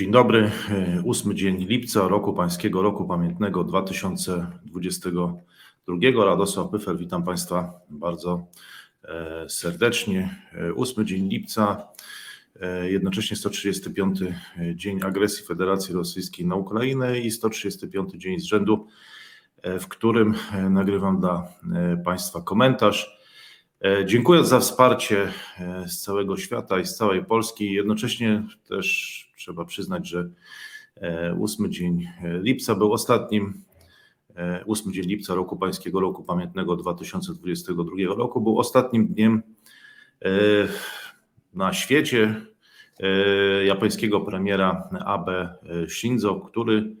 Dzień dobry. Ósmy dzień lipca roku pańskiego, roku pamiętnego 2022. Radosław Pyfer, witam Państwa bardzo e, serdecznie. E, Ósmy dzień lipca, e, jednocześnie 135 dzień agresji Federacji Rosyjskiej na Ukrainę i 135 dzień z rzędu, w którym nagrywam dla Państwa komentarz. Dziękuję za wsparcie z całego świata i z całej Polski. Jednocześnie też trzeba przyznać, że ósmy dzień lipca był ostatnim, ósmy dzień lipca roku pańskiego, roku pamiętnego 2022 roku był ostatnim dniem na świecie japońskiego premiera Abe Shinzo, który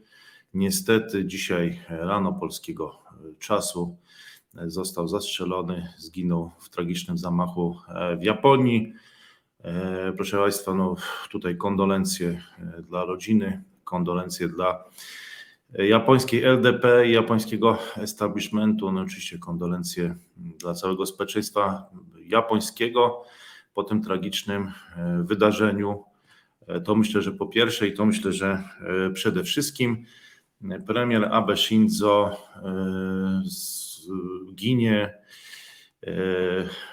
niestety dzisiaj rano polskiego czasu został zastrzelony, zginął w tragicznym zamachu w Japonii. Proszę Państwa, no tutaj kondolencje dla rodziny, kondolencje dla japońskiej LDP i japońskiego establishmentu, no oczywiście kondolencje dla całego społeczeństwa japońskiego po tym tragicznym wydarzeniu. To myślę, że po pierwsze i to myślę, że przede wszystkim premier Abe Shinzo ginie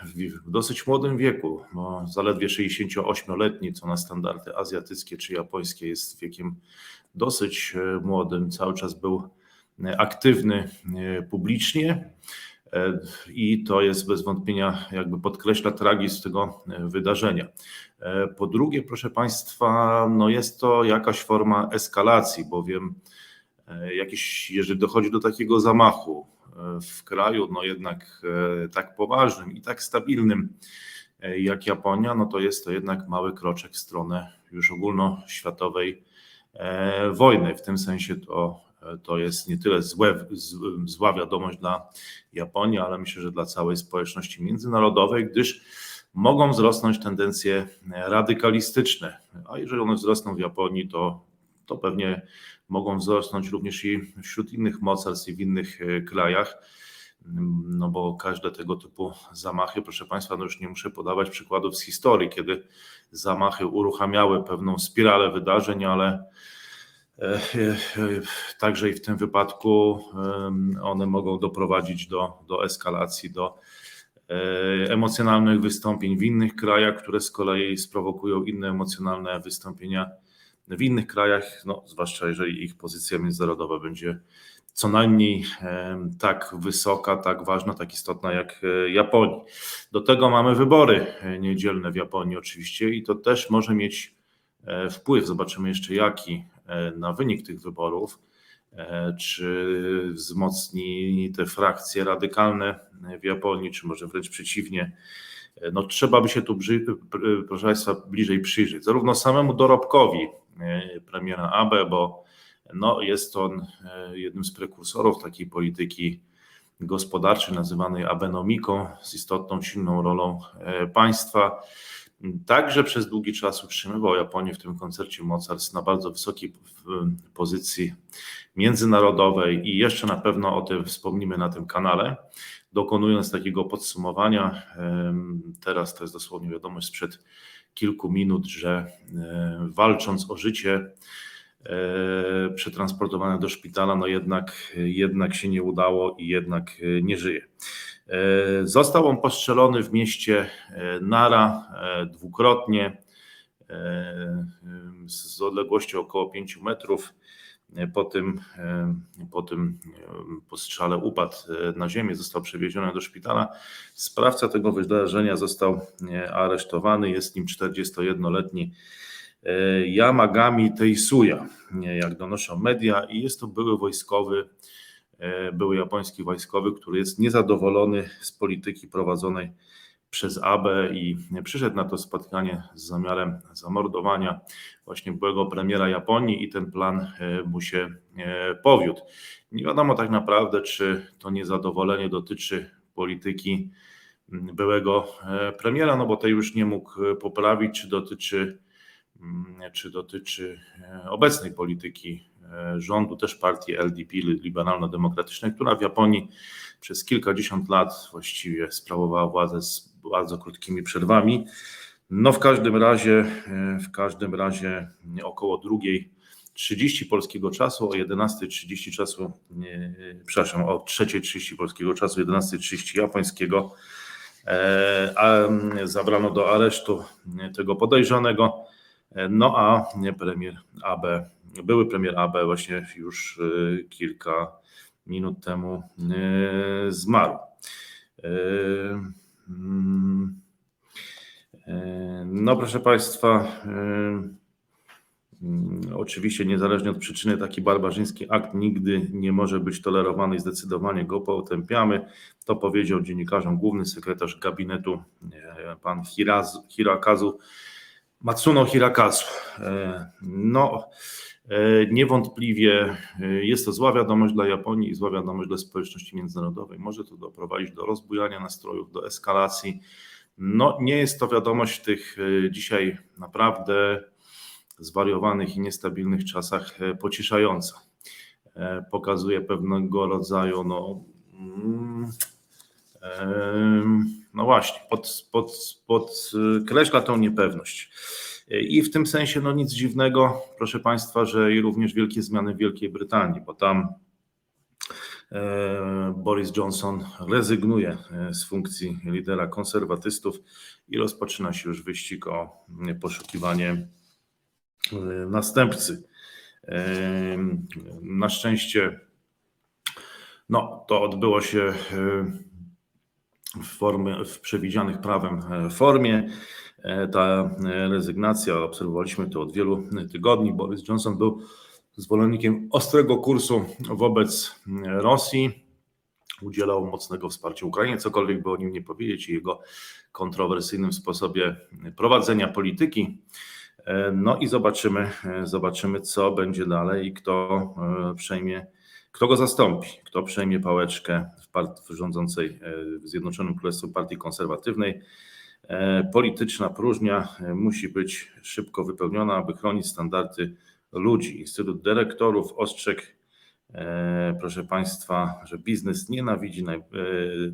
w dosyć młodym wieku, bo zaledwie 68-letni, co na standardy azjatyckie czy japońskie jest wiekiem dosyć młodym. Cały czas był aktywny publicznie i to jest bez wątpienia jakby podkreśla tragizm tego wydarzenia. Po drugie, proszę Państwa, no jest to jakaś forma eskalacji, bowiem jakiś, jeżeli dochodzi do takiego zamachu, w kraju, no jednak e, tak poważnym i tak stabilnym e, jak Japonia, no to jest to jednak mały kroczek w stronę już ogólnoświatowej e, wojny. W tym sensie to, to jest nie tyle złe, zła wiadomość dla Japonii, ale myślę, że dla całej społeczności międzynarodowej, gdyż mogą wzrosnąć tendencje radykalistyczne, a jeżeli one wzrosną w Japonii, to, to pewnie mogą wzrosnąć również i wśród innych mocarstw i w innych e, krajach. No bo każde tego typu zamachy, proszę Państwa, no już nie muszę podawać przykładów z historii, kiedy zamachy uruchamiały pewną spiralę wydarzeń, ale e, e, także i w tym wypadku one mogą doprowadzić do, do eskalacji, do emocjonalnych wystąpień w innych krajach, które z kolei sprowokują inne emocjonalne wystąpienia w innych krajach, no, zwłaszcza jeżeli ich pozycja międzynarodowa będzie co najmniej tak wysoka, tak ważna, tak istotna jak e, Japonii. Do tego mamy wybory e, niedzielne w Japonii oczywiście i to też może mieć e, wpływ, zobaczymy jeszcze jaki, na wynik tych wyborów, czy wzmocni te frakcje radykalne w Japonii, czy może wręcz przeciwnie. No, trzeba by się tu, proszę Państwa, bliżej przyjrzeć, zarówno samemu dorobkowi premiera Abe, bo no, jest on e, jednym z prekursorów takiej polityki gospodarczej nazywanej abenomiką z istotną, silną rolą e, państwa. Także przez długi czas utrzymywał Japonię w tym koncercie mocarstw na bardzo wysokiej pozycji międzynarodowej i jeszcze na pewno o tym wspomnimy na tym kanale. Dokonując takiego podsumowania, teraz to jest dosłownie wiadomość sprzed kilku minut, że e, walcząc o życie, e, przetransportowane do szpitala, no jednak, jednak się nie udało i jednak e, nie żyje. Został on postrzelony w mieście Nara dwukrotnie z odległości około 5 metrów. Po tym, po tym postrzale upadł na ziemię, został przewieziony do szpitala. Sprawca tego wydarzenia został aresztowany. Jest nim 41-letni Yamagami Teisuya, jak donoszą media, i jest to były wojskowy, były japoński wojskowy, który jest niezadowolony z polityki prowadzonej przez AB i przyszedł na to spotkanie z zamiarem zamordowania właśnie byłego premiera Japonii i ten plan e, mu się e, powiódł. Nie wiadomo tak naprawdę, czy to niezadowolenie dotyczy polityki byłego e, premiera, no bo tej już nie mógł poprawić, czy dotyczy, czy dotyczy obecnej polityki rządu, też partii LDP, liberalno-demokratycznej, która w Japonii przez kilkadziesiąt lat właściwie sprawowała władzę z bardzo krótkimi przerwami. No w każdym razie, e, w każdym razie około drugiej 30 polskiego czasu, o 11.30 czasu, nie, przepraszam, o 3.30 polskiego czasu, 11.30 japońskiego, e, a zabrano do aresztu tego podejrzanego, e, no a premier AB, były premier AB właśnie już e, kilka minut temu e, zmarł. E, e, No, proszę Państwa, e, Mm, Oczywiście, niezależnie od przyczyny, taki barbarzyński akt nigdy nie może być tolerowany i zdecydowanie go potępiamy. To powiedział dziennikarzom główny sekretarz gabinetu e, pan Hirakazu, Matsuno Hirakazu. E, No, e, niewątpliwie e, jest to zła wiadomość dla Japonii i zła wiadomość dla społeczności międzynarodowej. Może to doprowadzić do rozbujania nastrojów, do eskalacji. No, nie jest to wiadomość w tych e, dzisiaj naprawdę zwariowanych i niestabilnych czasach e, pocieszająca. E, Pokazuje pewnego rodzaju, no, mm, no właśnie, pod, pod, podkreśla tą niepewność. I w tym sensie, no nic dziwnego, proszę Państwa, że i również wielkie zmiany w Wielkiej Brytanii, bo tam e, Boris Johnson rezygnuje e, z funkcji lidera konserwatystów i rozpoczyna się już wyścig o e, poszukiwanie następcy. Na szczęście no, to odbyło się w, formie, w przewidzianych prawem e, formie. E, Ta e, rezygnacja, obserwowaliśmy to od wielu tygodni. Boris Johnson był zwolennikiem ostrego kursu wobec Rosji. Udzielał mocnego wsparcia Ukrainie, cokolwiek by o nim nie powiedzieć, i jego kontrowersyjnym sposobie prowadzenia polityki. No i zobaczymy, zobaczymy, co będzie dalej i kto przejmie, kto go zastąpi, kto przejmie pałeczkę w, part- w rządzącej e, w Zjednoczonym Królestwie Partii Konserwatywnej. E, Polityczna próżnia e, musi być szybko wypełniona, aby chronić standardy ludzi. Instytut Dyrektorów ostrzegł, proszę Państwa, że biznes nienawidzi naj,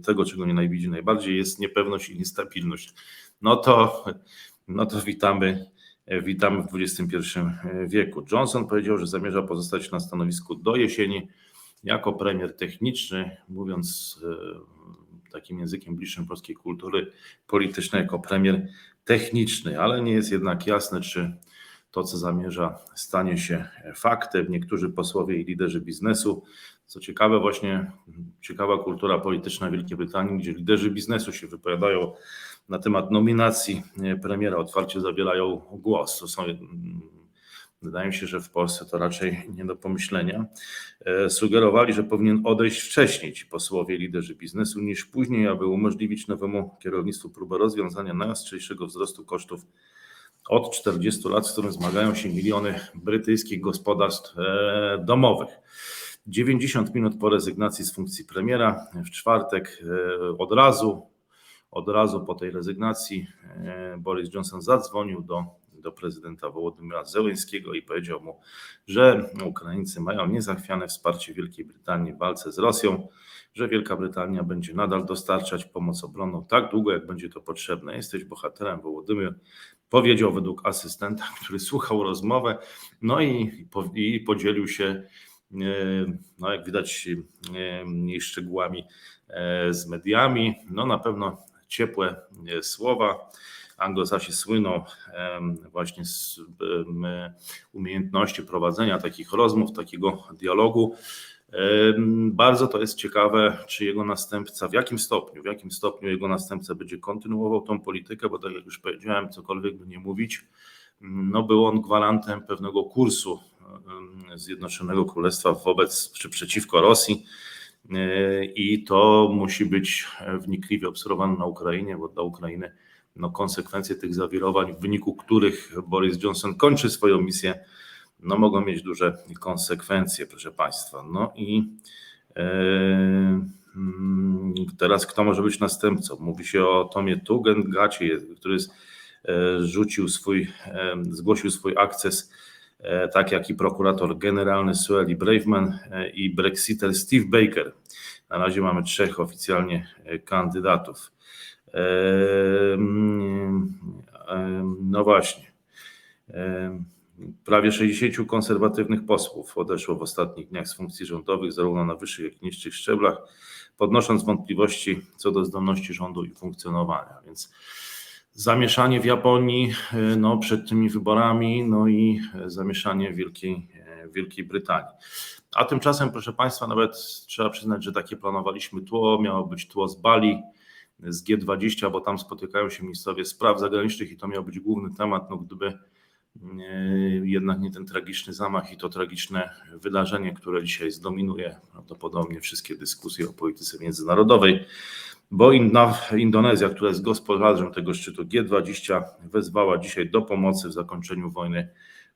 tego, czego nienawidzi najbardziej, jest niepewność i niestabilność. No to, no to witamy, witamy w XXI wieku. Johnson powiedział, że zamierza pozostać na stanowisku do jesieni jako premier techniczny, mówiąc e, takim językiem bliższym polskiej kultury politycznej, jako premier techniczny, ale nie jest jednak jasne, czy to, co zamierza, stanie się faktem. Niektórzy posłowie i liderzy biznesu, co ciekawe, właśnie ciekawa kultura polityczna Wielkiej Brytanii, gdzie liderzy biznesu się wypowiadają na temat nominacji premiera, otwarcie zabierają głos. To są, wydaje mi się, że w Polsce to raczej nie do pomyślenia. E, Sugerowali, że powinien odejść wcześniej ci posłowie, liderzy biznesu, niż później, aby umożliwić nowemu kierownictwu próbę rozwiązania najostrzejszego wzrostu kosztów od 40 lat, z którym zmagają się miliony brytyjskich gospodarstw e, domowych. 90 minut po rezygnacji z funkcji premiera w czwartek e, od razu, od razu po tej rezygnacji Boris Johnson zadzwonił do, do prezydenta Wołodymyra Zełenskiego i powiedział mu, że Ukraińcy mają niezachwiane wsparcie Wielkiej Brytanii w walce z Rosją, że Wielka Brytania będzie nadal dostarczać pomoc obronną tak długo, jak będzie to potrzebne. Jesteś bohaterem, Wołodymyr powiedział według asystenta, który słuchał rozmowę, no i, i podzielił się, e, no jak widać, e, mniej szczegółami e, z mediami. No na pewno ciepłe słowa. Anglosasi słyną właśnie z umiejętności prowadzenia takich rozmów, takiego dialogu. Bardzo to jest ciekawe, czy jego następca, w jakim stopniu, w jakim stopniu jego następca będzie kontynuował tą politykę, bo tak jak już powiedziałem, cokolwiek by nie mówić, no był on gwarantem pewnego kursu Zjednoczonego Królestwa wobec czy przeciwko Rosji. E, I to musi być wnikliwie obserwowane na Ukrainie, bo dla Ukrainy no, konsekwencje tych zawirowań, w wyniku których Boris Johnson kończy swoją misję, no, mogą mieć duże konsekwencje, proszę Państwa. No i mm, teraz kto może być następcą? Mówi się o Tomie Tugendgacie, który e, rzucił swój, e, zgłosił swój akces, e, tak jak i prokurator generalny Sueli Braveman i brexiter Steve Baker. Na razie mamy trzech oficjalnie kandydatów. No właśnie. Prawie 60 konserwatywnych posłów odeszło w ostatnich dniach z funkcji rządowych, zarówno na wyższych, jak i niższych szczeblach, podnosząc wątpliwości co do zdolności rządu i funkcjonowania. Więc zamieszanie w Japonii e, no, przed tymi wyborami, no i e, zamieszanie w Wielkiej, e, Wielkiej Brytanii. A tymczasem, proszę Państwa, nawet trzeba przyznać, że takie planowaliśmy tło, miało być tło z Bali, z G20, bo tam spotykają się ministrowie spraw zagranicznych i to miał być główny temat, no gdyby nie- jednak nie ten tragiczny zamach i to tragiczne wydarzenie, które dzisiaj zdominuje prawdopodobnie wszystkie dyskusje o polityce międzynarodowej, bo Indonezja, która jest gospodarzem tego szczytu G20, wezwała dzisiaj do pomocy w zakończeniu wojny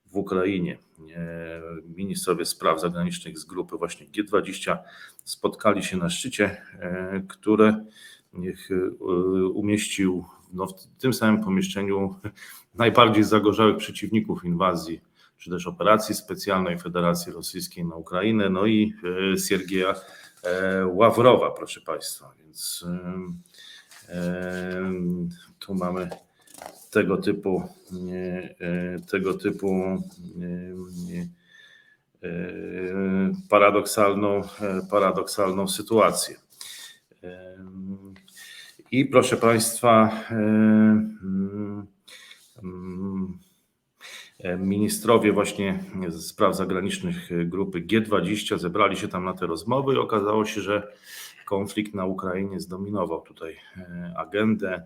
w Ukrainie. E, Ministrowie spraw zagranicznych z grupy właśnie G20 spotkali się na szczycie, e, które niech e, umieścił no, w tym samym pomieszczeniu najbardziej zagorzałych przeciwników inwazji, czy też operacji specjalnej Federacji Rosyjskiej na Ukrainę, no i e, Siergieja e, Ławrowa, proszę Państwa. Więc tu mamy tego typu tego typu paradoksalną, paradoksalną sytuację. I proszę Państwa, e, mm, e, ministrowie właśnie spraw zagranicznych grupy G20 zebrali się tam na te rozmowy i okazało się, że konflikt na Ukrainie zdominował tutaj e, agendę.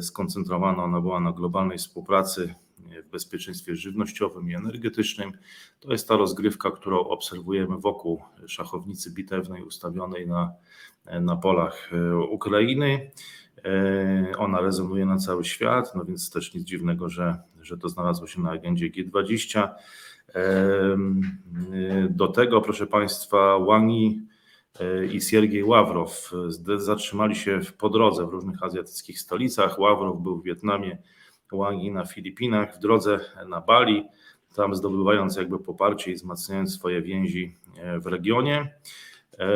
Skoncentrowana ona była na globalnej współpracy w bezpieczeństwie żywnościowym i energetycznym. To jest ta rozgrywka, którą obserwujemy wokół szachownicy bitewnej ustawionej na, na polach e, Ukrainy. E, Ona rezonuje na cały świat, no więc też nic dziwnego, że, że to znalazło się na agendzie G20. Em, e, Do tego, proszę Państwa, e, i Siergiej Ławrow zatrzymali się po drodze w różnych azjatyckich stolicach. Ławrow był w Wietnamie, Wang Yi na Filipinach, w drodze na Bali, tam zdobywając jakby poparcie i wzmacniając swoje więzi e, w regionie. E,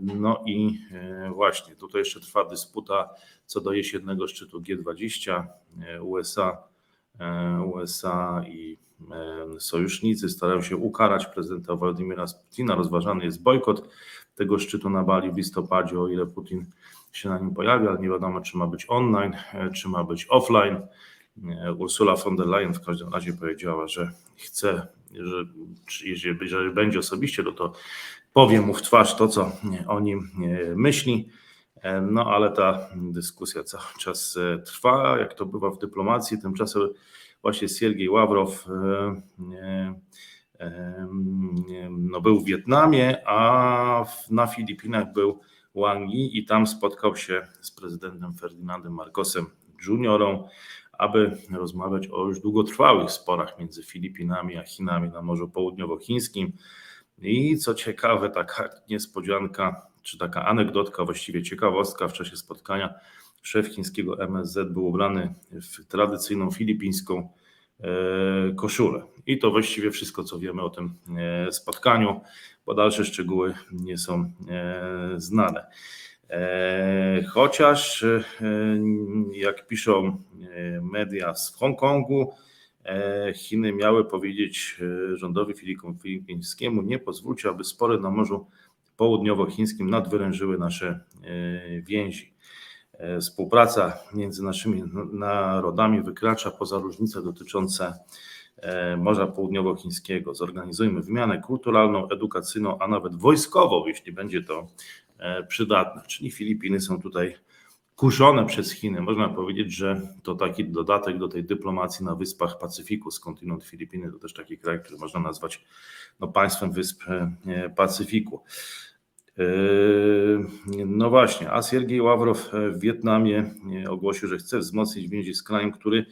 No i e, właśnie, tutaj jeszcze trwa dysputa co do jesiennego szczytu G20. E, USA, USA i sojusznicy starają się ukarać prezydenta Władimira Putina. Rozważany jest bojkot tego szczytu na Bali w listopadzie, o ile Putin się na nim pojawi, ale nie wiadomo, czy ma być online, e, czy ma być offline. E, Ursula von der Leyen w każdym razie powiedziała, że chce, że jeżeli będzie osobiście, no to powie mu w twarz to, co o nim e, myśli. No ale ta dyskusja cały czas trwa, jak to bywa w dyplomacji. Tymczasem właśnie Siergiej Ławrow no, był w Wietnamie, a na Filipinach był Wang Yi i tam spotkał się z prezydentem Ferdynandem Marcosem Juniorą, aby rozmawiać o już długotrwałych sporach między Filipinami a Chinami na Morzu Południowochińskim. I co ciekawe, taka niespodzianka, czy taka anegdotka, właściwie ciekawostka w czasie spotkania, szef chińskiego MSZ był ubrany w tradycyjną filipińską koszulę. I to właściwie wszystko, co wiemy o tym e, spotkaniu, bo dalsze szczegóły nie są e, znane. E, Chociaż, e, jak piszą e, media z Hongkongu, e, Chiny miały powiedzieć e, rządowi filipińskiemu: Nie pozwólcie, aby spory na Morzu Południowochińskim nadwyrężyły nasze e, więzi. E, Współpraca między naszymi narodami wykracza poza różnice dotyczące e, Morza Południowochińskiego. Zorganizujmy wymianę kulturalną, edukacyjną, a nawet wojskową, jeśli będzie to e, przydatne. Czyli Filipiny są tutaj kuszone przez Chiny. Można powiedzieć, że to taki dodatek do tej dyplomacji na wyspach Pacyfiku. Skądinąd Filipiny to też taki kraj, który można nazwać no, państwem wysp Pacyfiku. E, No właśnie, a Siergiej Ławrow w Wietnamie e, ogłosił, że chce wzmocnić więzi z krajem, który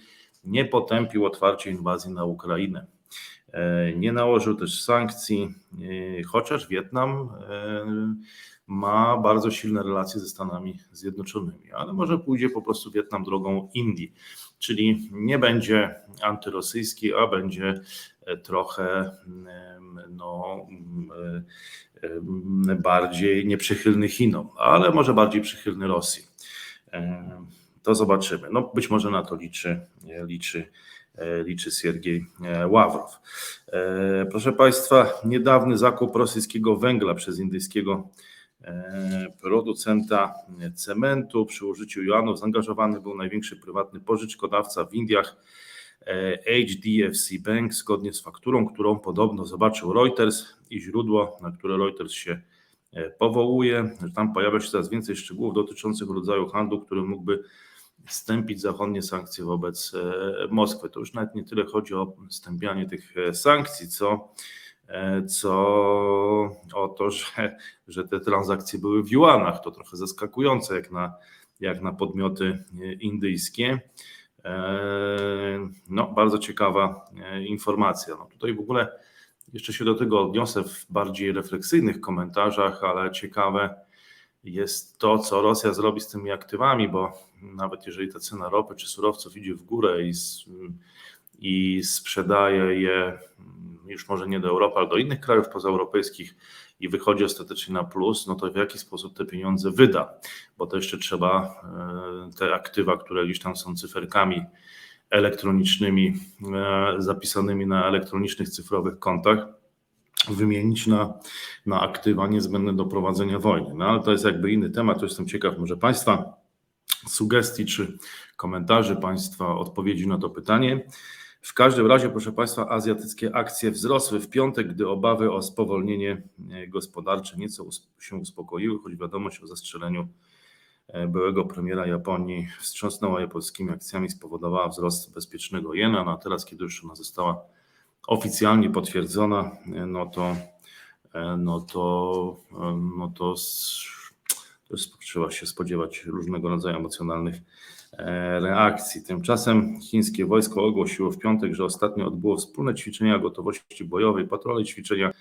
nie potępił otwarcie inwazji na Ukrainę. E, Nie nałożył też sankcji, e, chociaż Wietnam ma bardzo silne relacje ze Stanami Zjednoczonymi, ale może pójdzie po prostu Wietnam drogą Indii, czyli nie będzie antyrosyjski, a będzie trochę no, bardziej nieprzychylny Chinom, ale może bardziej przychylny Rosji. To zobaczymy. No być może na to liczy, liczy, liczy Siergiej Ławrow. Proszę Państwa, niedawny zakup rosyjskiego węgla przez indyjskiego producenta cementu przy użyciu juanów zaangażowany był największy prywatny pożyczkodawca w Indiach HDFC Bank zgodnie z fakturą, którą podobno zobaczył Reuters i źródło, na które Reuters się e, powołuje. Tam pojawia się coraz więcej szczegółów dotyczących rodzaju handlu, który mógłby stępić zachodnie sankcje wobec e, Moskwy. To już nawet nie tyle chodzi o stępianie tych e, sankcji, co, co o to, że, że te transakcje były w juanach. To trochę zaskakujące jak na, jak na podmioty indyjskie. No, bardzo ciekawa e, informacja. No tutaj w ogóle jeszcze się do tego odniosę w bardziej refleksyjnych komentarzach, ale ciekawe jest to, co Rosja zrobi z tymi aktywami, bo nawet jeżeli ta cena ropy czy surowców idzie w górę i, i sprzedaje je już może nie do Europy, ale do innych krajów pozaeuropejskich i wychodzi ostatecznie na plus, no to w jaki sposób te pieniądze wyda, bo to jeszcze trzeba e, te aktywa, które gdzieś tam są cyferkami elektronicznymi, e, zapisanymi na elektronicznych cyfrowych kontach, wymienić na, na aktywa niezbędne do prowadzenia wojny. No ale to jest jakby inny temat, to jestem ciekaw może Państwa sugestii czy komentarzy, Państwa odpowiedzi na to pytanie. W każdym razie, proszę Państwa, azjatyckie akcje wzrosły w piątek, gdy obawy o spowolnienie e, gospodarcze nieco się uspokoiły, choć wiadomość o zastrzeleniu e, byłego premiera Japonii wstrząsnęła japońskimi akcjami, spowodowała wzrost bezpiecznego jena. No a teraz, kiedy już ona została oficjalnie potwierdzona, e, no to, no to, no to, trzeba się spodziewać różnego rodzaju emocjonalnych reakcji. Tymczasem chińskie wojsko ogłosiło w piątek, że ostatnio odbyło wspólne ćwiczenia gotowości bojowej, patrole ćwiczenia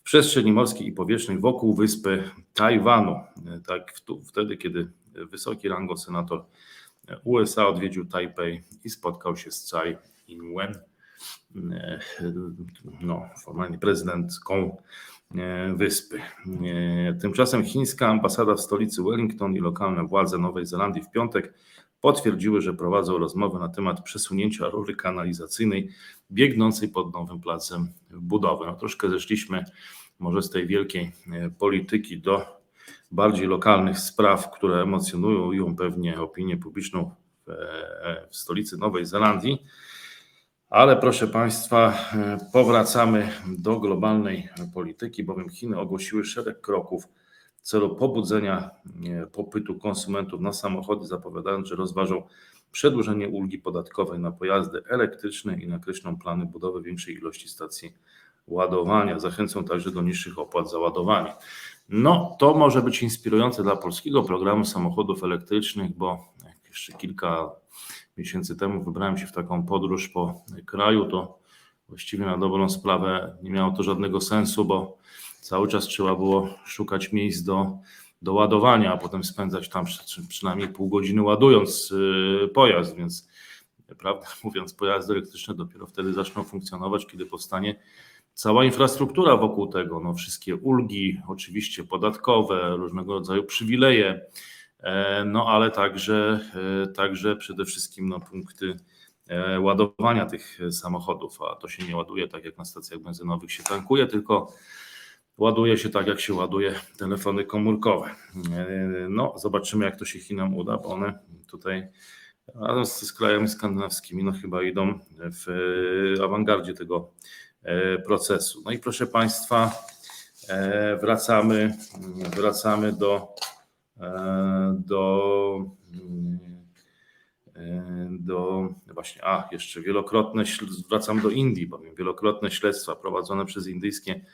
w przestrzeni morskiej i powietrznej wokół wyspy Tajwanu. E, tak wtedy, kiedy wysoki rango senator USA odwiedził Tajpej i spotkał się z Tsai Ing-wen, e, no, formalnie prezydentką wyspy. Tymczasem chińska ambasada w stolicy Wellington i lokalne władze Nowej Zelandii w piątek potwierdziły, że prowadzą rozmowy na temat przesunięcia rury kanalizacyjnej biegnącej pod nowym placem budowy. No, troszkę zeszliśmy może z tej wielkiej e, polityki do bardziej lokalnych spraw, które emocjonują ją pewnie opinię publiczną w, e, w stolicy Nowej Zelandii. Ale proszę Państwa, e, powracamy do globalnej polityki, bowiem Chiny ogłosiły szereg kroków, w celu pobudzenia popytu konsumentów na samochody, zapowiadając, że rozważą przedłużenie ulgi podatkowej na pojazdy elektryczne i nakreślą plany budowy większej ilości stacji ładowania. Zachęcą także do niższych opłat za ładowanie. No, to może być inspirujące dla polskiego programu samochodów elektrycznych, bo jeszcze kilka miesięcy temu wybrałem się w taką podróż po kraju, to właściwie na dobrą sprawę nie miało to żadnego sensu, bo cały czas trzeba było szukać miejsc do, do ładowania, a potem spędzać tam przynajmniej pół godziny ładując y, pojazd, więc prawdę mówiąc, pojazdy elektryczne dopiero wtedy zaczną funkcjonować, kiedy powstanie cała infrastruktura wokół tego, no wszystkie ulgi, oczywiście podatkowe, różnego rodzaju przywileje, e, no ale także, e, także przede wszystkim no, punkty e, ładowania tych samochodów, a to się nie ładuje tak jak na stacjach benzynowych się tankuje, tylko ładuje się tak, jak się ładuje telefony komórkowe. No, zobaczymy, jak to się Chinom uda, bo one tutaj razem z krajami skandynawskimi no chyba idą w awangardzie tego e, procesu. No i proszę Państwa, e, wracamy, wracamy do, e, do, do właśnie, a jeszcze wielokrotne, wracam do Indii, bowiem wielokrotne śledztwa prowadzone przez indyjskie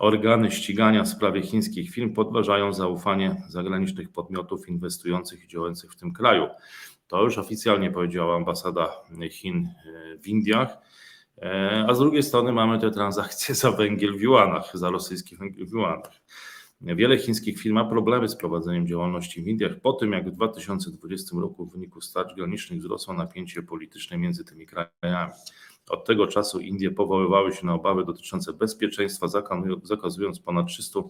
Organy ścigania w sprawie chińskich firm podważają zaufanie zagranicznych podmiotów inwestujących i działających w tym kraju. To już oficjalnie powiedziała ambasada Chin w Indiach. E, a z drugiej strony mamy te transakcje za węgiel w juanach, za rosyjski węgiel w juanach. Wiele chińskich firm ma problemy z prowadzeniem działalności w Indiach po tym, jak w 2020 roku w wyniku starć granicznych wzrosło napięcie polityczne między tymi krajami. Od tego czasu Indie powoływały się na obawy dotyczące bezpieczeństwa, zakazując ponad 300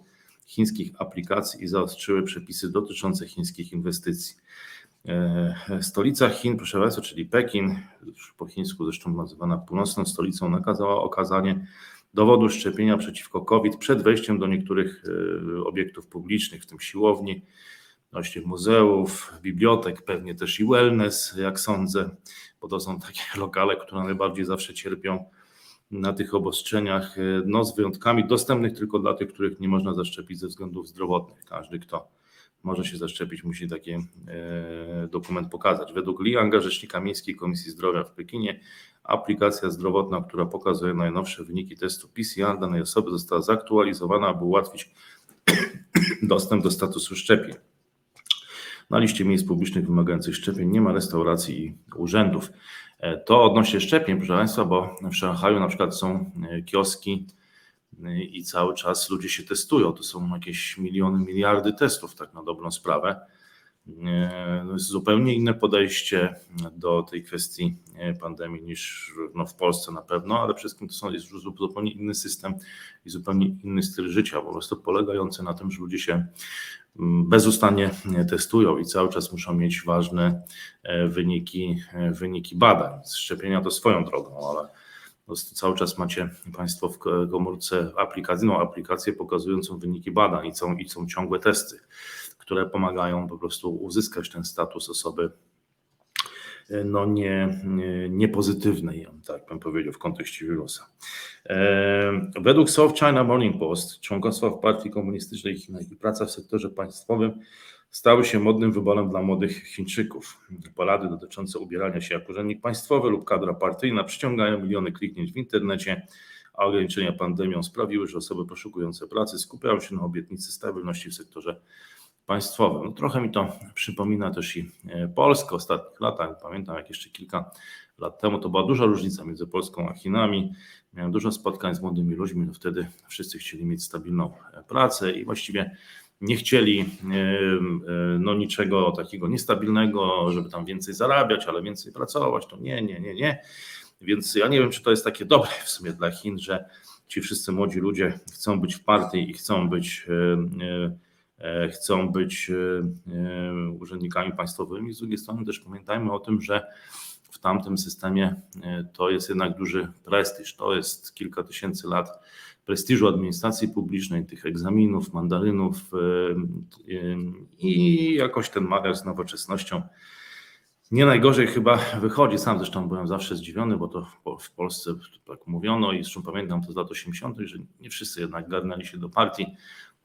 chińskich aplikacji i zaostrzyły przepisy dotyczące chińskich inwestycji. Stolica Chin, proszę Państwa, czyli Pekin, po chińsku zresztą nazywana północną stolicą, nakazała okazanie dowodu szczepienia przeciwko COVID przed wejściem do niektórych obiektów publicznych, w tym siłowni, właśnie muzeów, bibliotek, pewnie też i wellness, jak sądzę, bo to są takie lokale, które najbardziej zawsze cierpią na tych obostrzeniach, no z wyjątkami dostępnych tylko dla tych, których nie można zaszczepić ze względów zdrowotnych. Każdy, kto może się zaszczepić, musi taki e, dokument pokazać. Według Li Anga, rzecznika Miejskiej Komisji Zdrowia w Pekinie, aplikacja zdrowotna, która pokazuje najnowsze wyniki testu PCR danej osoby została zaktualizowana, aby ułatwić dostęp do statusu szczepień. Na liście miejsc publicznych wymagających szczepień nie ma restauracji i urzędów. E, to odnośnie szczepień, proszę Państwa, bo w Szanghaju na przykład są e, kioski e, i cały czas ludzie się testują. To są jakieś miliony, miliardy testów, tak na dobrą sprawę. To jest zupełnie inne podejście do tej kwestii pandemii niż no, w Polsce na pewno, ale przede wszystkim to są, jest zupełnie inny system i zupełnie inny styl życia, po prostu polegający na tym, że ludzie się bezustannie testują i cały czas muszą mieć ważne e, wyniki, e, wyniki badań. Szczepienia to swoją drogą, ale cały czas macie Państwo w komórce aplikacyjną aplikację pokazującą wyniki badań i są, i są ciągłe testy, które pomagają po prostu uzyskać ten status osoby no nie, niepozytywnej, tak bym powiedział, w kontekście wirusa. E, według South China Morning Post członkostwo w Partii Komunistycznej Chin i praca w sektorze państwowym stały się modnym wyborem dla młodych Chińczyków. Porady dotyczące ubierania się jako urzędnik państwowy lub kadra partyjna przyciągają miliony kliknięć w internecie, a ograniczenia pandemią sprawiły, że osoby poszukujące pracy skupiają się na obietnicy stabilności w sektorze. No, trochę mi to przypomina też i e, Polskę w ostatnich latach. Pamiętam, jak jeszcze kilka lat temu to była duża różnica między Polską a Chinami. Miałem dużo spotkań z młodymi ludźmi, no wtedy wszyscy chcieli mieć stabilną e, pracę i właściwie nie chcieli e, no, niczego takiego niestabilnego, żeby tam więcej zarabiać, ale więcej pracować. To nie, nie, nie, nie. Więc ja nie wiem, czy to jest takie dobre w sumie dla Chin, że ci wszyscy młodzi ludzie chcą być w partii i chcą być E, chcą być e, e, urzędnikami państwowymi. Z drugiej strony też pamiętajmy o tym, że w tamtym systemie to jest jednak duży prestiż. To jest kilka tysięcy lat prestiżu administracji publicznej, tych egzaminów, mandarynów i jakoś ten mariaż z nowoczesnością nie najgorzej chyba wychodzi. Sam zresztą byłem zawsze zdziwiony, bo to w Polsce tak mówiono i zresztą pamiętam to z lat 80., że nie wszyscy jednak garnęli się do partii.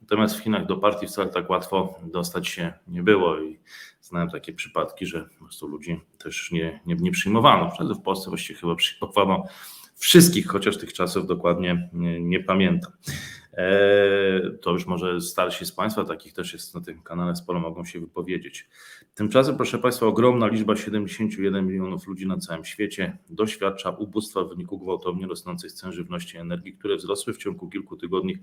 Natomiast w Chinach do partii wcale tak łatwo dostać się nie było i znałem takie przypadki, że po prostu ludzi też nie, nie, nie przyjmowano. Wtedy w Polsce właściwie chyba przyjmowano wszystkich, chociaż tych czasów dokładnie nie, nie pamiętam. E, to już może starsi z Państwa, takich też jest na tym kanale sporo, mogą się wypowiedzieć. Tymczasem, proszę Państwa, ogromna liczba 71 milionów ludzi na całym świecie doświadcza ubóstwa w wyniku gwałtownie rosnących cen żywności i energii, które wzrosły w ciągu kilku tygodni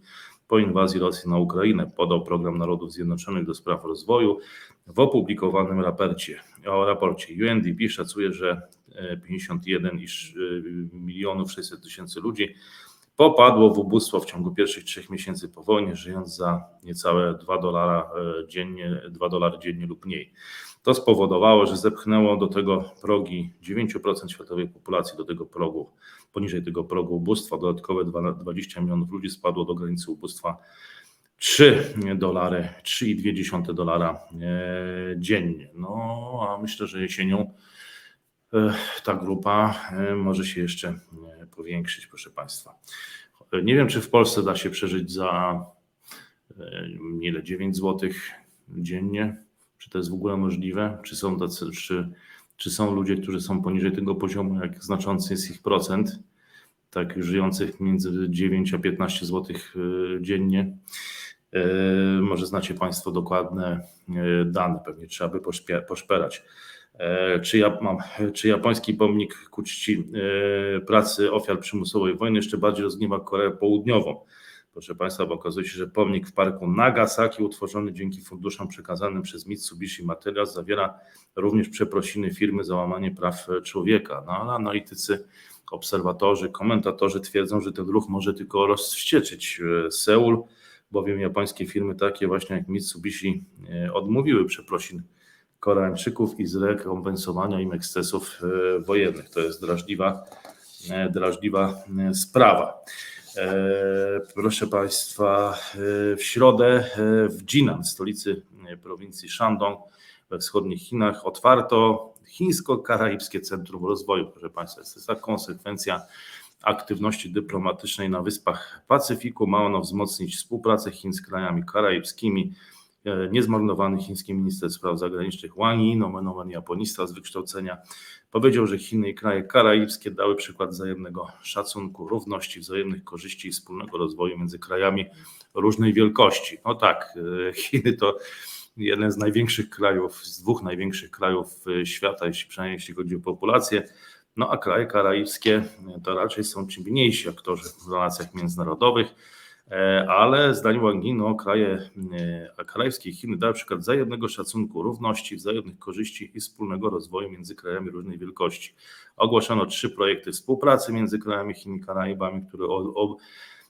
po inwazji Rosji na Ukrainę, podał Program Narodów Zjednoczonych do Spraw Rozwoju w opublikowanym raporcie. O raporcie UNDP szacuje, że 51 e, milionów 600 tysięcy ludzi popadło w ubóstwo w ciągu pierwszych trzech miesięcy po wojnie, żyjąc za niecałe 2 dolara e, dziennie, 2 dolary dziennie lub mniej. To spowodowało, że zepchnęło do tego progi 9% światowej populacji, do tego progu, poniżej tego progu ubóstwa, dodatkowe 20 milionów ludzi spadło do granicy ubóstwa 3 dolary, 3,2 dolara e, dziennie. No, a myślę, że jesienią e, ta grupa może się jeszcze powiększyć, proszę Państwa. Nie wiem, czy w Polsce da się przeżyć za e, ile 9 zł dziennie, czy to jest w ogóle możliwe, czy są tacy, czy, czy są ludzie, którzy są poniżej tego poziomu, jak znaczący jest ich procent, tak żyjących między 9 a 15 zł e, dziennie. E, może znacie Państwo dokładne dane, pewnie trzeba by poszperać. E, czy, ja mam, czy japoński pomnik ku czci e, pracy ofiar przymusowej wojny jeszcze bardziej rozgniewa Koreę Południową. Proszę Państwa, bo okazuje się, że pomnik w parku Nagasaki, utworzony dzięki funduszom przekazanym przez Mitsubishi Materials, zawiera również przeprosiny firmy za łamanie praw człowieka. No, ale analitycy, obserwatorzy, komentatorzy twierdzą, że ten ruch może tylko rozwścieczyć e, Seul, bowiem japońskie firmy takie właśnie jak Mitsubishi odmówiły przeprosin Koreańczyków i zrekompensowania im ekscesów wojennych. To jest drażliwa, drażliwa sprawa. Proszę Państwa, w środę w Jinan, stolicy prowincji Shandong, we wschodnich Chinach, otwarto Chińsko-Karaibskie Centrum Rozwoju. Proszę Państwa, jest to konsekwencja aktywności dyplomatycznej na Wyspach Pacyfiku. Ma ono wzmocnić współpracę Chin z krajami karaibskimi. E, niezmarnowany chiński minister spraw zagranicznych Wang Yi, nomen omen japonista z wykształcenia, powiedział, że Chiny i kraje karaibskie dały przykład wzajemnego szacunku, równości, wzajemnych korzyści i wspólnego rozwoju między krajami różnej wielkości. No tak, e, Chiny to jeden z największych krajów, z dwóch największych krajów e, świata, jeśli przynajmniej jeśli chodzi o populację. No a kraje karaibskie to raczej są ci mniejsi aktorzy w relacjach międzynarodowych, ale zdaniem Wangi, no, kraje e, karaibskie Chiny dały przykład wzajemnego szacunku, równości, wzajemnych korzyści i wspólnego rozwoju między krajami różnej wielkości. Ogłoszono trzy projekty współpracy między krajami Chin i Karaibami, które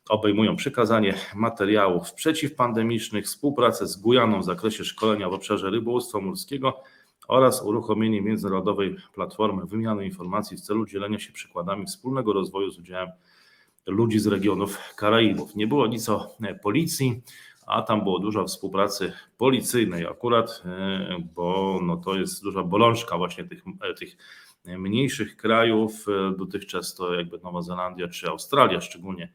obejmują przekazanie materiałów przeciwpandemicznych, współpracę z Gujaną w zakresie szkolenia w obszarze rybołówstwa morskiego oraz uruchomienie międzynarodowej platformy wymiany informacji w celu dzielenia się przykładami wspólnego rozwoju z udziałem ludzi z regionów Karaibów. Nie było nic o policji, a tam było dużo współpracy policyjnej akurat, e, bo no to jest duża bolączka właśnie tych, e, tych mniejszych krajów. E, dotychczas to jakby Nowa Zelandia czy Australia szczególnie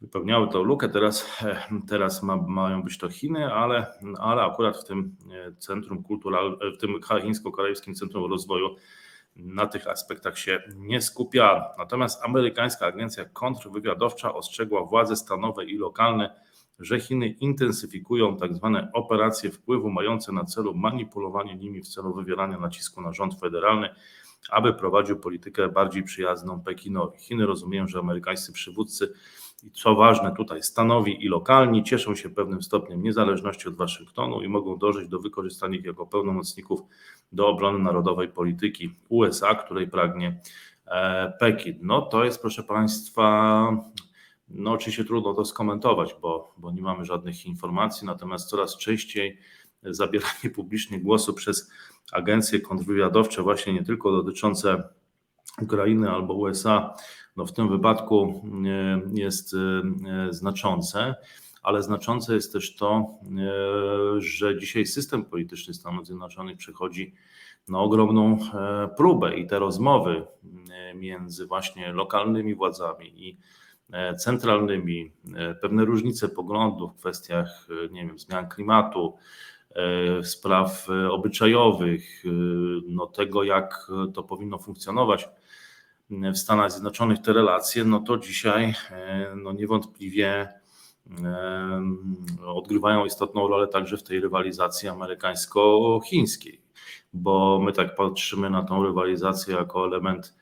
wypełniały tą lukę. Teraz, teraz ma, mają być to Chiny, ale, ale akurat w tym e, centrum kulturalnym, w tym chińsko-karaibskim centrum rozwoju na tych aspektach się nie skupiano. Natomiast amerykańska agencja kontrwywiadowcza ostrzegła władze stanowe i lokalne, że Chiny intensyfikują tak zwane operacje wpływu mające na celu manipulowanie nimi w celu wywierania nacisku na rząd federalny, aby prowadził politykę bardziej przyjazną Pekinowi. Chiny rozumieją, że amerykańscy przywódcy i co ważne tutaj stanowi i lokalni cieszą się pewnym stopniem niezależności od Waszyngtonu i mogą dążyć do wykorzystania ich jako pełnomocników do obrony narodowej polityki USA, której pragnie e, Pekin. No to jest proszę Państwa, no oczywiście trudno to skomentować, bo, bo nie mamy żadnych informacji, natomiast coraz częściej zabieranie publicznie głosu przez agencje kontrwywiadowcze właśnie nie tylko dotyczące Ukrainy albo USA no w tym wypadku e, jest e, znaczące, ale znaczące jest też to, e, że dzisiaj system polityczny Stanów Zjednoczonych przechodzi na ogromną próbę i te rozmowy między właśnie lokalnymi władzami i centralnymi, pewne różnice poglądów w kwestiach, nie wiem, zmian klimatu, spraw obyczajowych, no tego jak to powinno funkcjonować w Stanach Zjednoczonych te relacje, no to dzisiaj e, no niewątpliwie e, odgrywają istotną rolę także w tej rywalizacji amerykańsko-chińskiej, bo my tak patrzymy na tą rywalizację jako element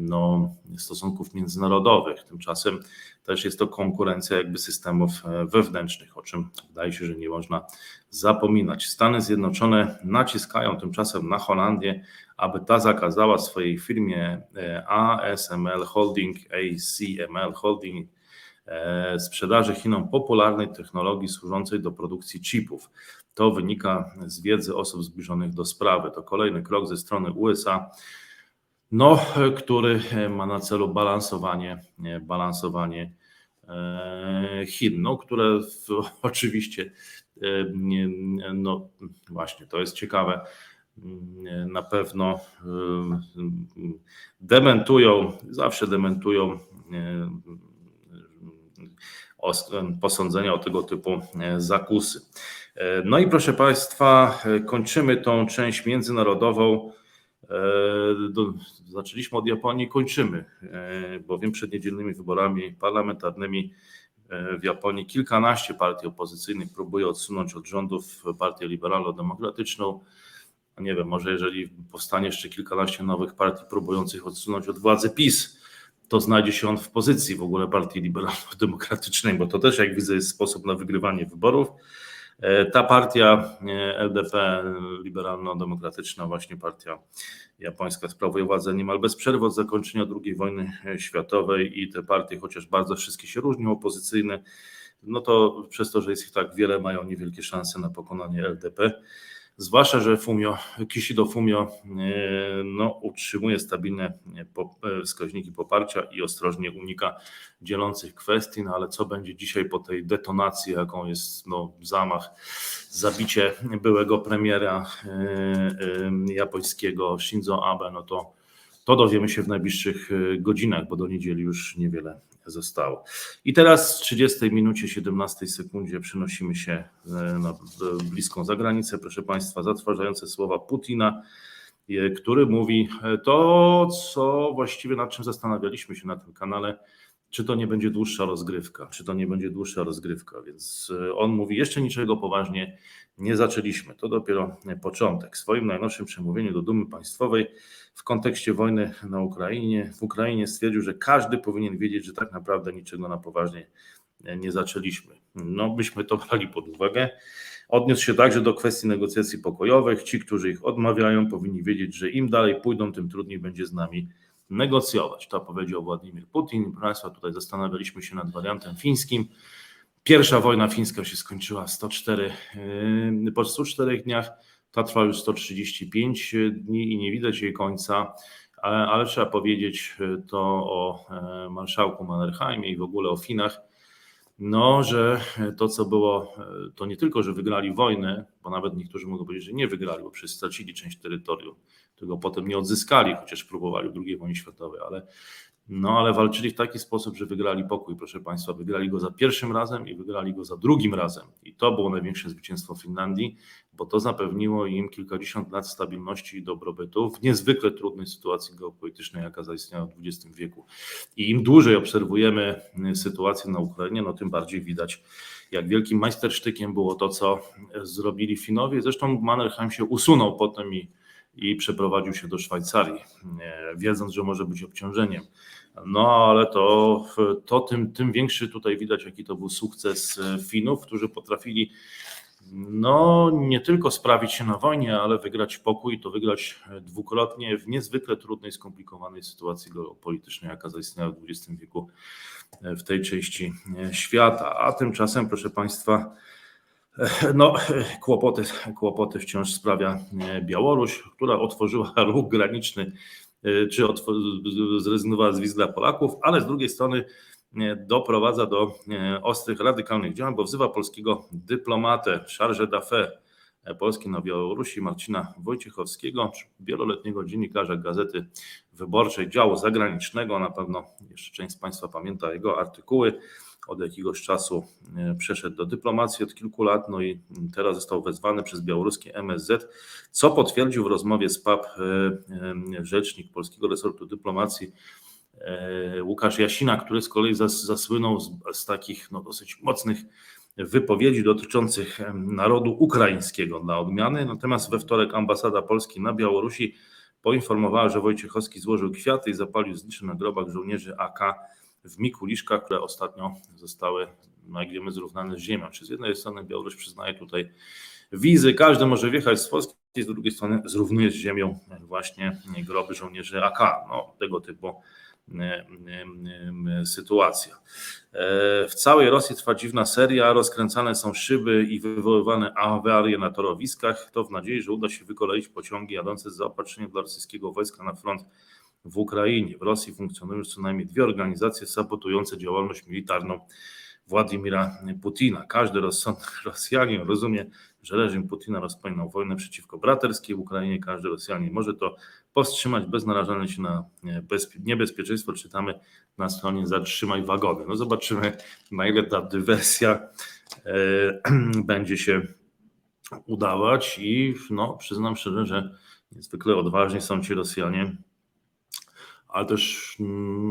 no, stosunków międzynarodowych. Tymczasem też jest to konkurencja jakby systemów e, wewnętrznych, o czym wydaje się, że nie można zapominać. Stany Zjednoczone naciskają tymczasem na Holandię, aby ta zakazała swojej firmie e, ASML Holding, ACML Holding e, sprzedaży Chinom popularnej technologii służącej do produkcji chipów. To wynika z wiedzy osób zbliżonych do sprawy. To kolejny krok ze strony USA no, który ma na celu balansowanie, balansowanie e, Chin, no, które w, oczywiście, e, no właśnie, to jest ciekawe, na pewno e, dementują, zawsze dementują posądzenia o tego typu zakusy. No i proszę Państwa, kończymy tą część międzynarodową E, do, zaczęliśmy od Japonii, kończymy, e, bowiem przed niedzielnymi wyborami parlamentarnymi e, w Japonii kilkanaście partii opozycyjnych próbuje odsunąć od rządów partię liberalno-demokratyczną. Nie wiem, może jeżeli powstanie jeszcze kilkanaście nowych partii próbujących odsunąć od władzy PiS, to znajdzie się on w pozycji w ogóle partii liberalno-demokratycznej, bo to też, jak widzę, jest sposób na wygrywanie wyborów. E, ta partia e, LDP, liberalno-demokratyczna, właśnie partia japońska, sprawuje władzę niemal bez przerwy od zakończenia II wojny światowej i te partie, chociaż bardzo wszystkie się różnią, opozycyjne, no to przez to, że jest ich tak wiele, mają niewielkie szanse na pokonanie LDP. Zwłaszcza, że Fumio, Kisido Fumio no, utrzymuje stabilne wskaźniki poparcia i ostrożnie unika dzielących kwestii, no ale co będzie dzisiaj po tej detonacji, jaką jest no, zamach, zabicie byłego premiera japońskiego Shinzo Abe, no to to dowiemy się w najbliższych godzinach, bo do niedzieli już niewiele zostało. I teraz w 30 minucie 17 sekundzie przenosimy się e, na bliską zagranicę, proszę Państwa, zatrważające słowa Putina, e, który mówi e, to, co właściwie nad czym zastanawialiśmy się na tym kanale, czy to nie będzie dłuższa rozgrywka, czy to nie będzie dłuższa rozgrywka, więc on mówi, jeszcze niczego poważnie nie zaczęliśmy, to dopiero początek. W swoim najnowszym przemówieniu do Dumy Państwowej w kontekście wojny na Ukrainie, w Ukrainie stwierdził, że każdy powinien wiedzieć, że tak naprawdę niczego na poważnie nie zaczęliśmy. No, byśmy to brali pod uwagę. Odniósł się także do kwestii negocjacji pokojowych. Ci, którzy ich odmawiają, powinni wiedzieć, że im dalej pójdą, tym trudniej będzie z nami negocjować. To powiedział Władimir Putin. Proszę Państwa, tutaj zastanawialiśmy się nad wariantem fińskim. Pierwsza wojna fińska się skończyła 104, yy, po 104 dniach. Ta trwa już 135 dni i nie widać jej końca, ale, ale trzeba powiedzieć to o marszałku Mannerheimie i w ogóle o Finach, no, że to, co było, to nie tylko, że wygrali wojnę, bo nawet niektórzy mogą powiedzieć, że nie wygrali, bo przecież stracili część terytorium, tego potem nie odzyskali, chociaż próbowali w II wojnie światowej, ale no ale walczyli w taki sposób, że wygrali pokój, proszę Państwa. Wygrali go za pierwszym razem i wygrali go za drugim razem. I to było największe zwycięstwo Finlandii, bo to zapewniło im kilkadziesiąt lat stabilności i dobrobytu w niezwykle trudnej sytuacji geopolitycznej, jaka zaistniała w XX wieku. I im dłużej obserwujemy sytuację na Ukrainie, no tym bardziej widać, jak wielkim majstersztykiem było to, co zrobili Finowie. Zresztą Mannerheim się usunął potem i i przeprowadził się do Szwajcarii, wiedząc, że może być obciążeniem. No ale to, to tym, tym większy tutaj widać, jaki to był sukces Finów, którzy potrafili no nie tylko sprawić się na wojnie, ale wygrać pokój, to wygrać dwukrotnie w niezwykle trudnej, skomplikowanej sytuacji geopolitycznej, jaka zaistniała w XX wieku w tej części świata. A tymczasem, proszę Państwa, no, kłopoty, kłopoty wciąż sprawia Białoruś, która otworzyła ruch graniczny, e, czy zrezygnowała z wiz dla Polaków, ale z drugiej strony doprowadza do ostrych, radykalnych działań, bo wzywa polskiego dyplomatę, charge d'affaires Polski na Białorusi, Marcina Wojciechowskiego, wieloletniego dziennikarza Gazety Wyborczej działu zagranicznego. Na pewno jeszcze część z Państwa pamięta jego artykuły od jakiegoś czasu e, przeszedł do dyplomacji od kilku lat, no i teraz został wezwany przez białoruskie MSZ, co potwierdził w rozmowie z PAP e, e, rzecznik polskiego resortu dyplomacji Łukasz Jasina, który z kolei zasłynął z, z takich no, dosyć mocnych wypowiedzi dotyczących narodu ukraińskiego dla odmiany. Natomiast we wtorek ambasada Polski na Białorusi poinformowała, że Wojciechowski złożył kwiaty i zapalił znicze na grobach żołnierzy AK w Mikuliszkach, które ostatnio zostały, no jak wiemy, zrównane z ziemią. Czy z jednej strony Białoruś przyznaje tutaj wizy, każdy może wjechać z Polski, z drugiej strony zrównuje z ziemią właśnie groby żołnierzy AK. No, tego typu sytuacja. E, w całej Rosji trwa dziwna seria, rozkręcane są szyby i wywoływane awarie na torowiskach. To w nadziei, że uda się wykoleić pociągi jadące z zaopatrzeniem dla rosyjskiego wojska na front w Ukrainie. W Rosji funkcjonują co najmniej dwie organizacje sabotujące działalność militarną Władimira Putina. Każdy rozsądny Rosjanin rozumie, że reżim Putina rozpoczynał wojnę przeciwko braterskiej Ukrainie. Każdy Rosjanin może to powstrzymać bez narażania się na niebezpieczeństwo. Czytamy na stronie Zatrzymaj wagony. No zobaczymy, na ile ta dywersja e, będzie się udawać i no, przyznam szczerze, że niezwykle odważni są ci Rosjanie ale też,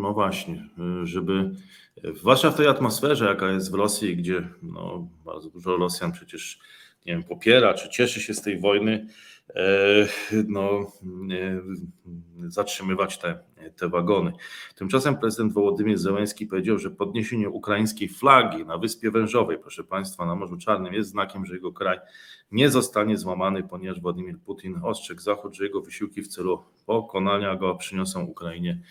no właśnie, żeby, zwłaszcza w tej atmosferze, jaka jest w Rosji, gdzie no, bardzo dużo Rosjan przecież, nie wiem, popiera czy cieszy się z tej wojny, no, zatrzymywać te, te wagony. Tymczasem prezydent Wołodymyr Zełenski powiedział, że podniesienie ukraińskiej flagi na Wyspie Wężowej, proszę Państwa, na Morzu Czarnym jest znakiem, że jego kraj nie zostanie złamany, ponieważ Władimir Putin ostrzegł Zachód, że jego wysiłki w celu pokonania go przyniosą Ukrainie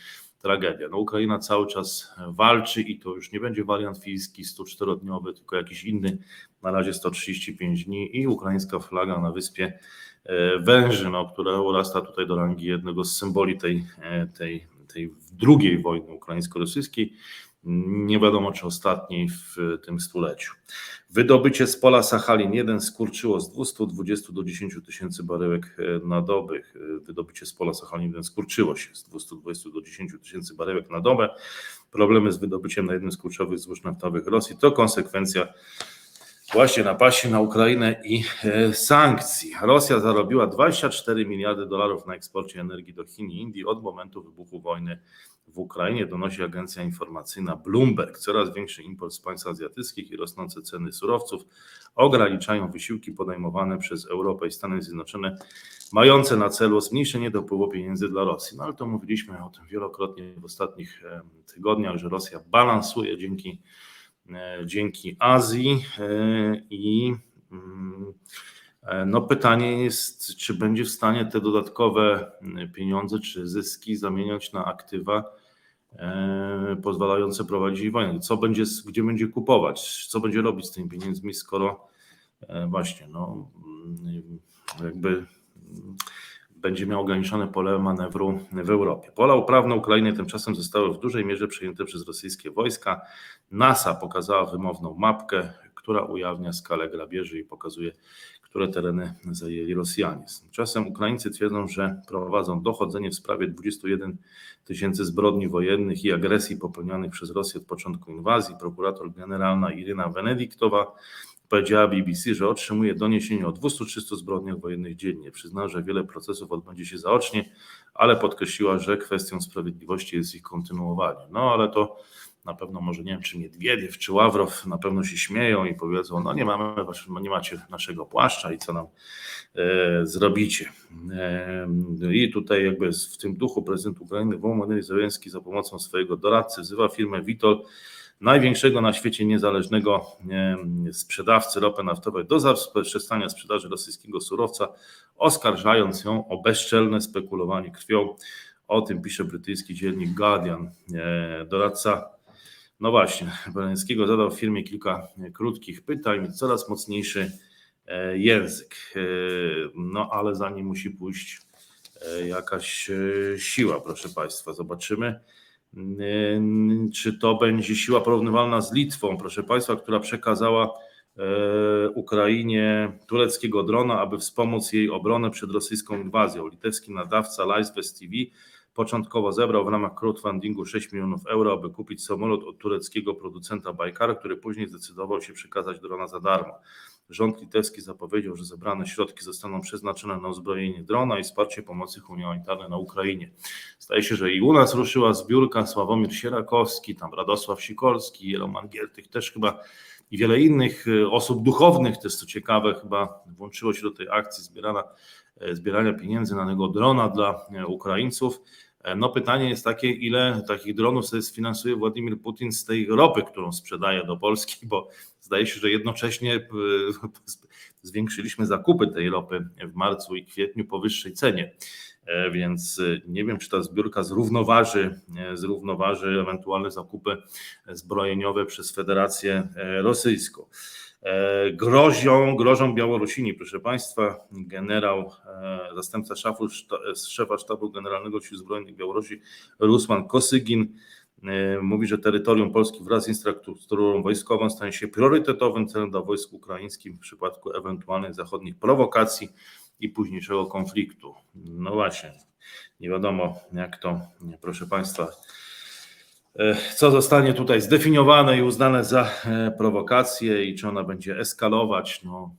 tragedia. No, Ukraina cały czas walczy i to już nie będzie wariant fiński 104-dniowy, tylko jakiś inny, na razie 135 dni i ukraińska flaga na wyspie e, węży, no, która urasta tutaj do rangi jednego z symboli tej, e, tej, tej drugiej wojny ukraińsko-rosyjskiej nie wiadomo czy ostatniej w tym stuleciu. Wydobycie z pola Sachalin 1 skurczyło z 220 do 10 tysięcy baryłek e, na dobę. E, wydobycie z pola Sachalin 1 skurczyło się z 220 do 10 tysięcy baryłek na dobę. Problemy z wydobyciem na jednym z kluczowych złóż naftowych Rosji to konsekwencja właśnie napaści na Ukrainę i e, sankcji. Rosja zarobiła 24 miliardy dolarów na eksporcie energii do Chin i Indii od momentu wybuchu wojny w Ukrainie, donosi agencja informacyjna Bloomberg. Coraz większy import z państw azjatyckich i rosnące ceny surowców ograniczają wysiłki podejmowane przez Europę i Stany Zjednoczone, mające na celu zmniejszenie dopływu pieniędzy dla Rosji. No ale to mówiliśmy o tym wielokrotnie w ostatnich tygodniach, że Rosja balansuje dzięki dzięki Azji e, i mm, e, no pytanie jest, czy będzie w stanie te dodatkowe pieniądze czy zyski zamieniać na aktywa pozwalające prowadzić wojnę. Co będzie, gdzie będzie kupować, co będzie robić z tymi pieniędzmi, skoro właśnie no, mm, jakby będzie miał ograniczone pole manewru w Europie. Pola uprawne Ukrainy tymczasem zostały w dużej mierze przejęte przez rosyjskie wojska. NASA pokazała wymowną mapkę, która ujawnia skalę grabieży i pokazuje, które tereny zajęli Rosjanie. Tymczasem Ukraińcy twierdzą, że prowadzą dochodzenie w sprawie 21 tysięcy zbrodni wojennych i agresji popełnionych przez Rosję od początku inwazji. Prokurator generalna Iryna Wenedyktowa powiedziała BBC, że otrzymuje doniesienie o 200-300 zbrodniach wojennych dziennie. Przyznała, że wiele procesów odbędzie się zaocznie, ale podkreśliła, że kwestią sprawiedliwości jest ich kontynuowanie. No ale to na pewno może nie wiem, czy Miedwiediew, czy Ławrow na pewno się śmieją i powiedzą, no nie mamy, nie macie naszego płaszcza i co nam e, zrobicie. E, I tutaj jakby w tym duchu prezydent Ukrainy Wołomyr Zełenski za pomocą swojego doradcy wzywa firmę Vitol największego na świecie niezależnego sprzedawcy ropy naftowej do zaprzestania sprzedaży rosyjskiego surowca, oskarżając ją o bezczelne spekulowanie krwią. O tym pisze brytyjski dziennik Guardian. E, doradca, no właśnie, Beleńskiego zadał w firmie kilka krótkich pytań, coraz mocniejszy e, język. E, no ale za nim musi pójść jakaś siła, proszę Państwa. Zobaczymy. Czy to będzie siła porównywalna z Litwą, proszę Państwa, która przekazała e, Ukrainie tureckiego drona, aby wspomóc jej obronę przed rosyjską inwazją. Litewski nadawca Livest TV początkowo zebrał w ramach crowdfundingu 6 milionów euro, aby kupić samolot od tureckiego producenta Baykar, który później zdecydował się przekazać drona za darmo. Rząd litewski zapowiedział, że zebrane środki zostaną przeznaczone na uzbrojenie drona i wsparcie pomocy humanitarnej na Ukrainie. Zdaje się, że i u nas ruszyła zbiórka Sławomir Sierakowski, tam Radosław Sikorski, Jeroman Giertych też chyba i wiele innych e, osób duchownych, też co ciekawe, chyba włączyło się do tej akcji zbierania, e, zbierania pieniędzy na tego drona dla e, Ukraińców. No pytanie jest takie, ile takich dronów sobie sfinansuje Władimir Putin z tej ropy, którą sprzedaje do Polski, bo zdaje się, że jednocześnie e, zwiększyliśmy zakupy tej ropy w marcu i kwietniu po wyższej cenie. E, więc e, nie wiem, czy ta zbiórka zrównoważy, zrównoważy ewentualne zakupy zbrojeniowe przez Federację Rosyjską. Grozią, grożą Białorusini, proszę Państwa. Generał, zastępca szafu, szefa sztabu generalnego Sił Zbrojnych Białorusi, Rusman Kosygin, E, mówi, że terytorium Polski wraz z infrastrukturą wojskową stanie się priorytetowym celem dla wojsk ukraińskich w przypadku ewentualnych zachodnich prowokacji i późniejszego konfliktu. No właśnie, nie wiadomo jak to, proszę Państwa, e, co zostanie tutaj zdefiniowane i uznane za e, prowokację i czy ona będzie eskalować. No,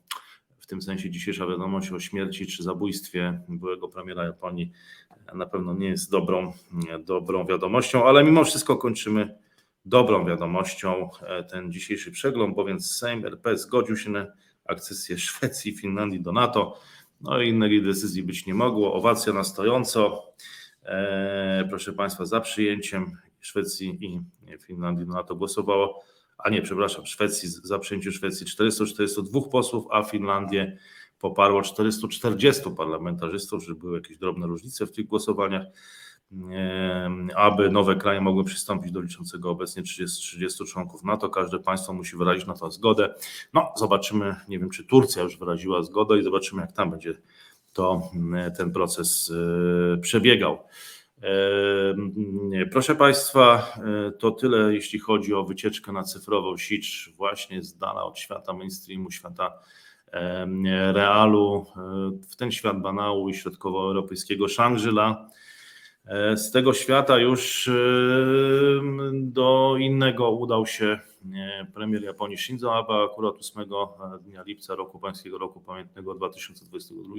w tym sensie dzisiejsza wiadomość o śmierci czy zabójstwie byłego premiera Japonii na pewno nie jest dobrą, dobrą wiadomością, ale mimo wszystko kończymy dobrą wiadomością e, ten dzisiejszy przegląd, bowiem Sejm RP zgodził się na akcesję Szwecji i Finlandii do NATO. No i innej decyzji być nie mogło. Owacja na stojąco. E, proszę Państwa, za przyjęciem Szwecji i Finlandii do NATO głosowało, a nie, przepraszam, Szwecji, za przyjęciem Szwecji 442 posłów, a Finlandię poparło 440 parlamentarzystów, że były jakieś drobne różnice w tych głosowaniach. aby nowe kraje mogły przystąpić do liczącego obecnie 30, 30 członków NATO. Każde państwo musi wyrazić na to zgodę. No, zobaczymy, nie wiem, czy Turcja już wyraziła zgodę i zobaczymy, jak tam będzie to ten proces e, przebiegał. E, proszę Państwa, e, to tyle, jeśli chodzi o wycieczkę na cyfrową sieć, właśnie z dala od świata mainstreamu, świata realu, w ten świat banału i środkowoeuropejskiego Shangri-La. Z tego świata już do innego udał się premier Japonii Shinzo Abe akurat 8 dnia lipca roku pańskiego roku pamiętnego 2022.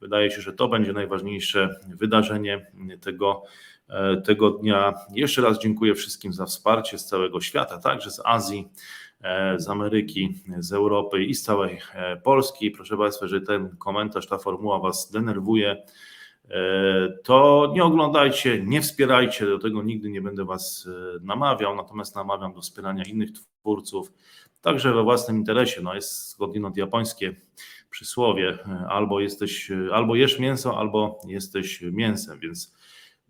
Wydaje się, że to będzie najważniejsze wydarzenie tego, tego dnia. Jeszcze raz dziękuję wszystkim za wsparcie z całego świata, także z Azji, z Ameryki, z Europy i z całej Polski. Proszę Państwa, że ten komentarz, ta formuła Was denerwuje, to nie oglądajcie, nie wspierajcie, do tego nigdy nie będę Was namawiał, natomiast namawiam do wspierania innych twórców, także we własnym interesie. No jest skądinąd japońskie przysłowie, albo jesteś, albo jesz mięso, albo jesteś mięsem, więc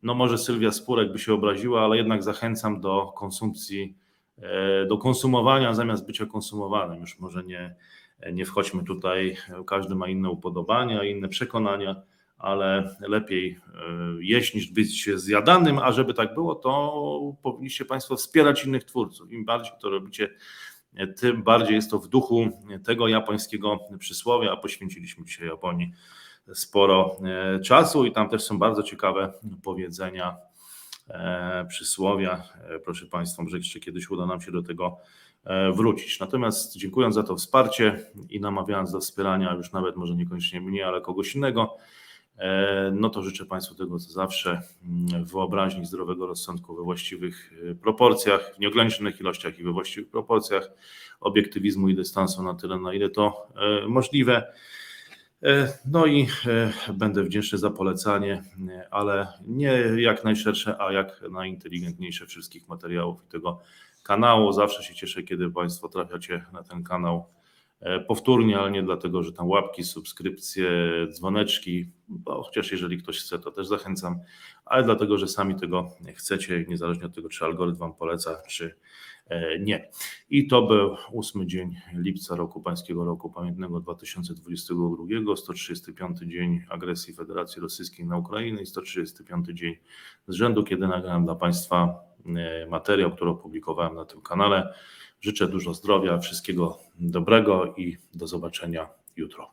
no może Sylwia Spurek by się obraziła, ale jednak zachęcam do konsumpcji, do konsumowania zamiast bycia konsumowanym. Już może nie, nie wchodźmy tutaj, każdy ma inne upodobania, inne przekonania ale lepiej e, jeść niż być zjadanym, a żeby tak było, to powinniście Państwo wspierać innych twórców. Im bardziej to robicie, tym bardziej jest to w duchu tego japońskiego przysłowia, a poświęciliśmy dzisiaj Japonii sporo e, czasu i tam też są bardzo ciekawe powiedzenia, e, przysłowia. Proszę Państwa, może jeszcze kiedyś uda nam się do tego wrócić. Natomiast dziękując za to wsparcie i namawiając do wspierania już nawet może niekoniecznie mnie, ale kogoś innego, no to życzę Państwu tego co zawsze, mm, wyobraźni zdrowego rozsądku we właściwych e, proporcjach, w nieograniczonych ilościach i we właściwych proporcjach, obiektywizmu i dystansu na tyle, na ile to e, możliwe. No i będę wdzięczny za polecanie, ale nie jak najszersze, a jak najinteligentniejsze wszystkich materiałów i tego kanału. Zawsze się cieszę, kiedy Państwo trafiacie na ten kanał E, powtórnie, ale nie dlatego, że tam łapki, subskrypcje, dzwoneczki, bo chociaż jeżeli ktoś chce, to też zachęcam, ale dlatego, że sami tego chcecie, niezależnie od tego, czy algorytm Wam poleca, czy e, nie. I to był ósmy dzień lipca roku pańskiego roku pamiętnego 2022, 135 dzień agresji Federacji Rosyjskiej na Ukrainę i 135 dzień z rzędu, kiedy nagrałem dla Państwa e, materiał, który opublikowałem na tym kanale. Życzę dużo zdrowia, wszystkiego dobrego i do zobaczenia jutro.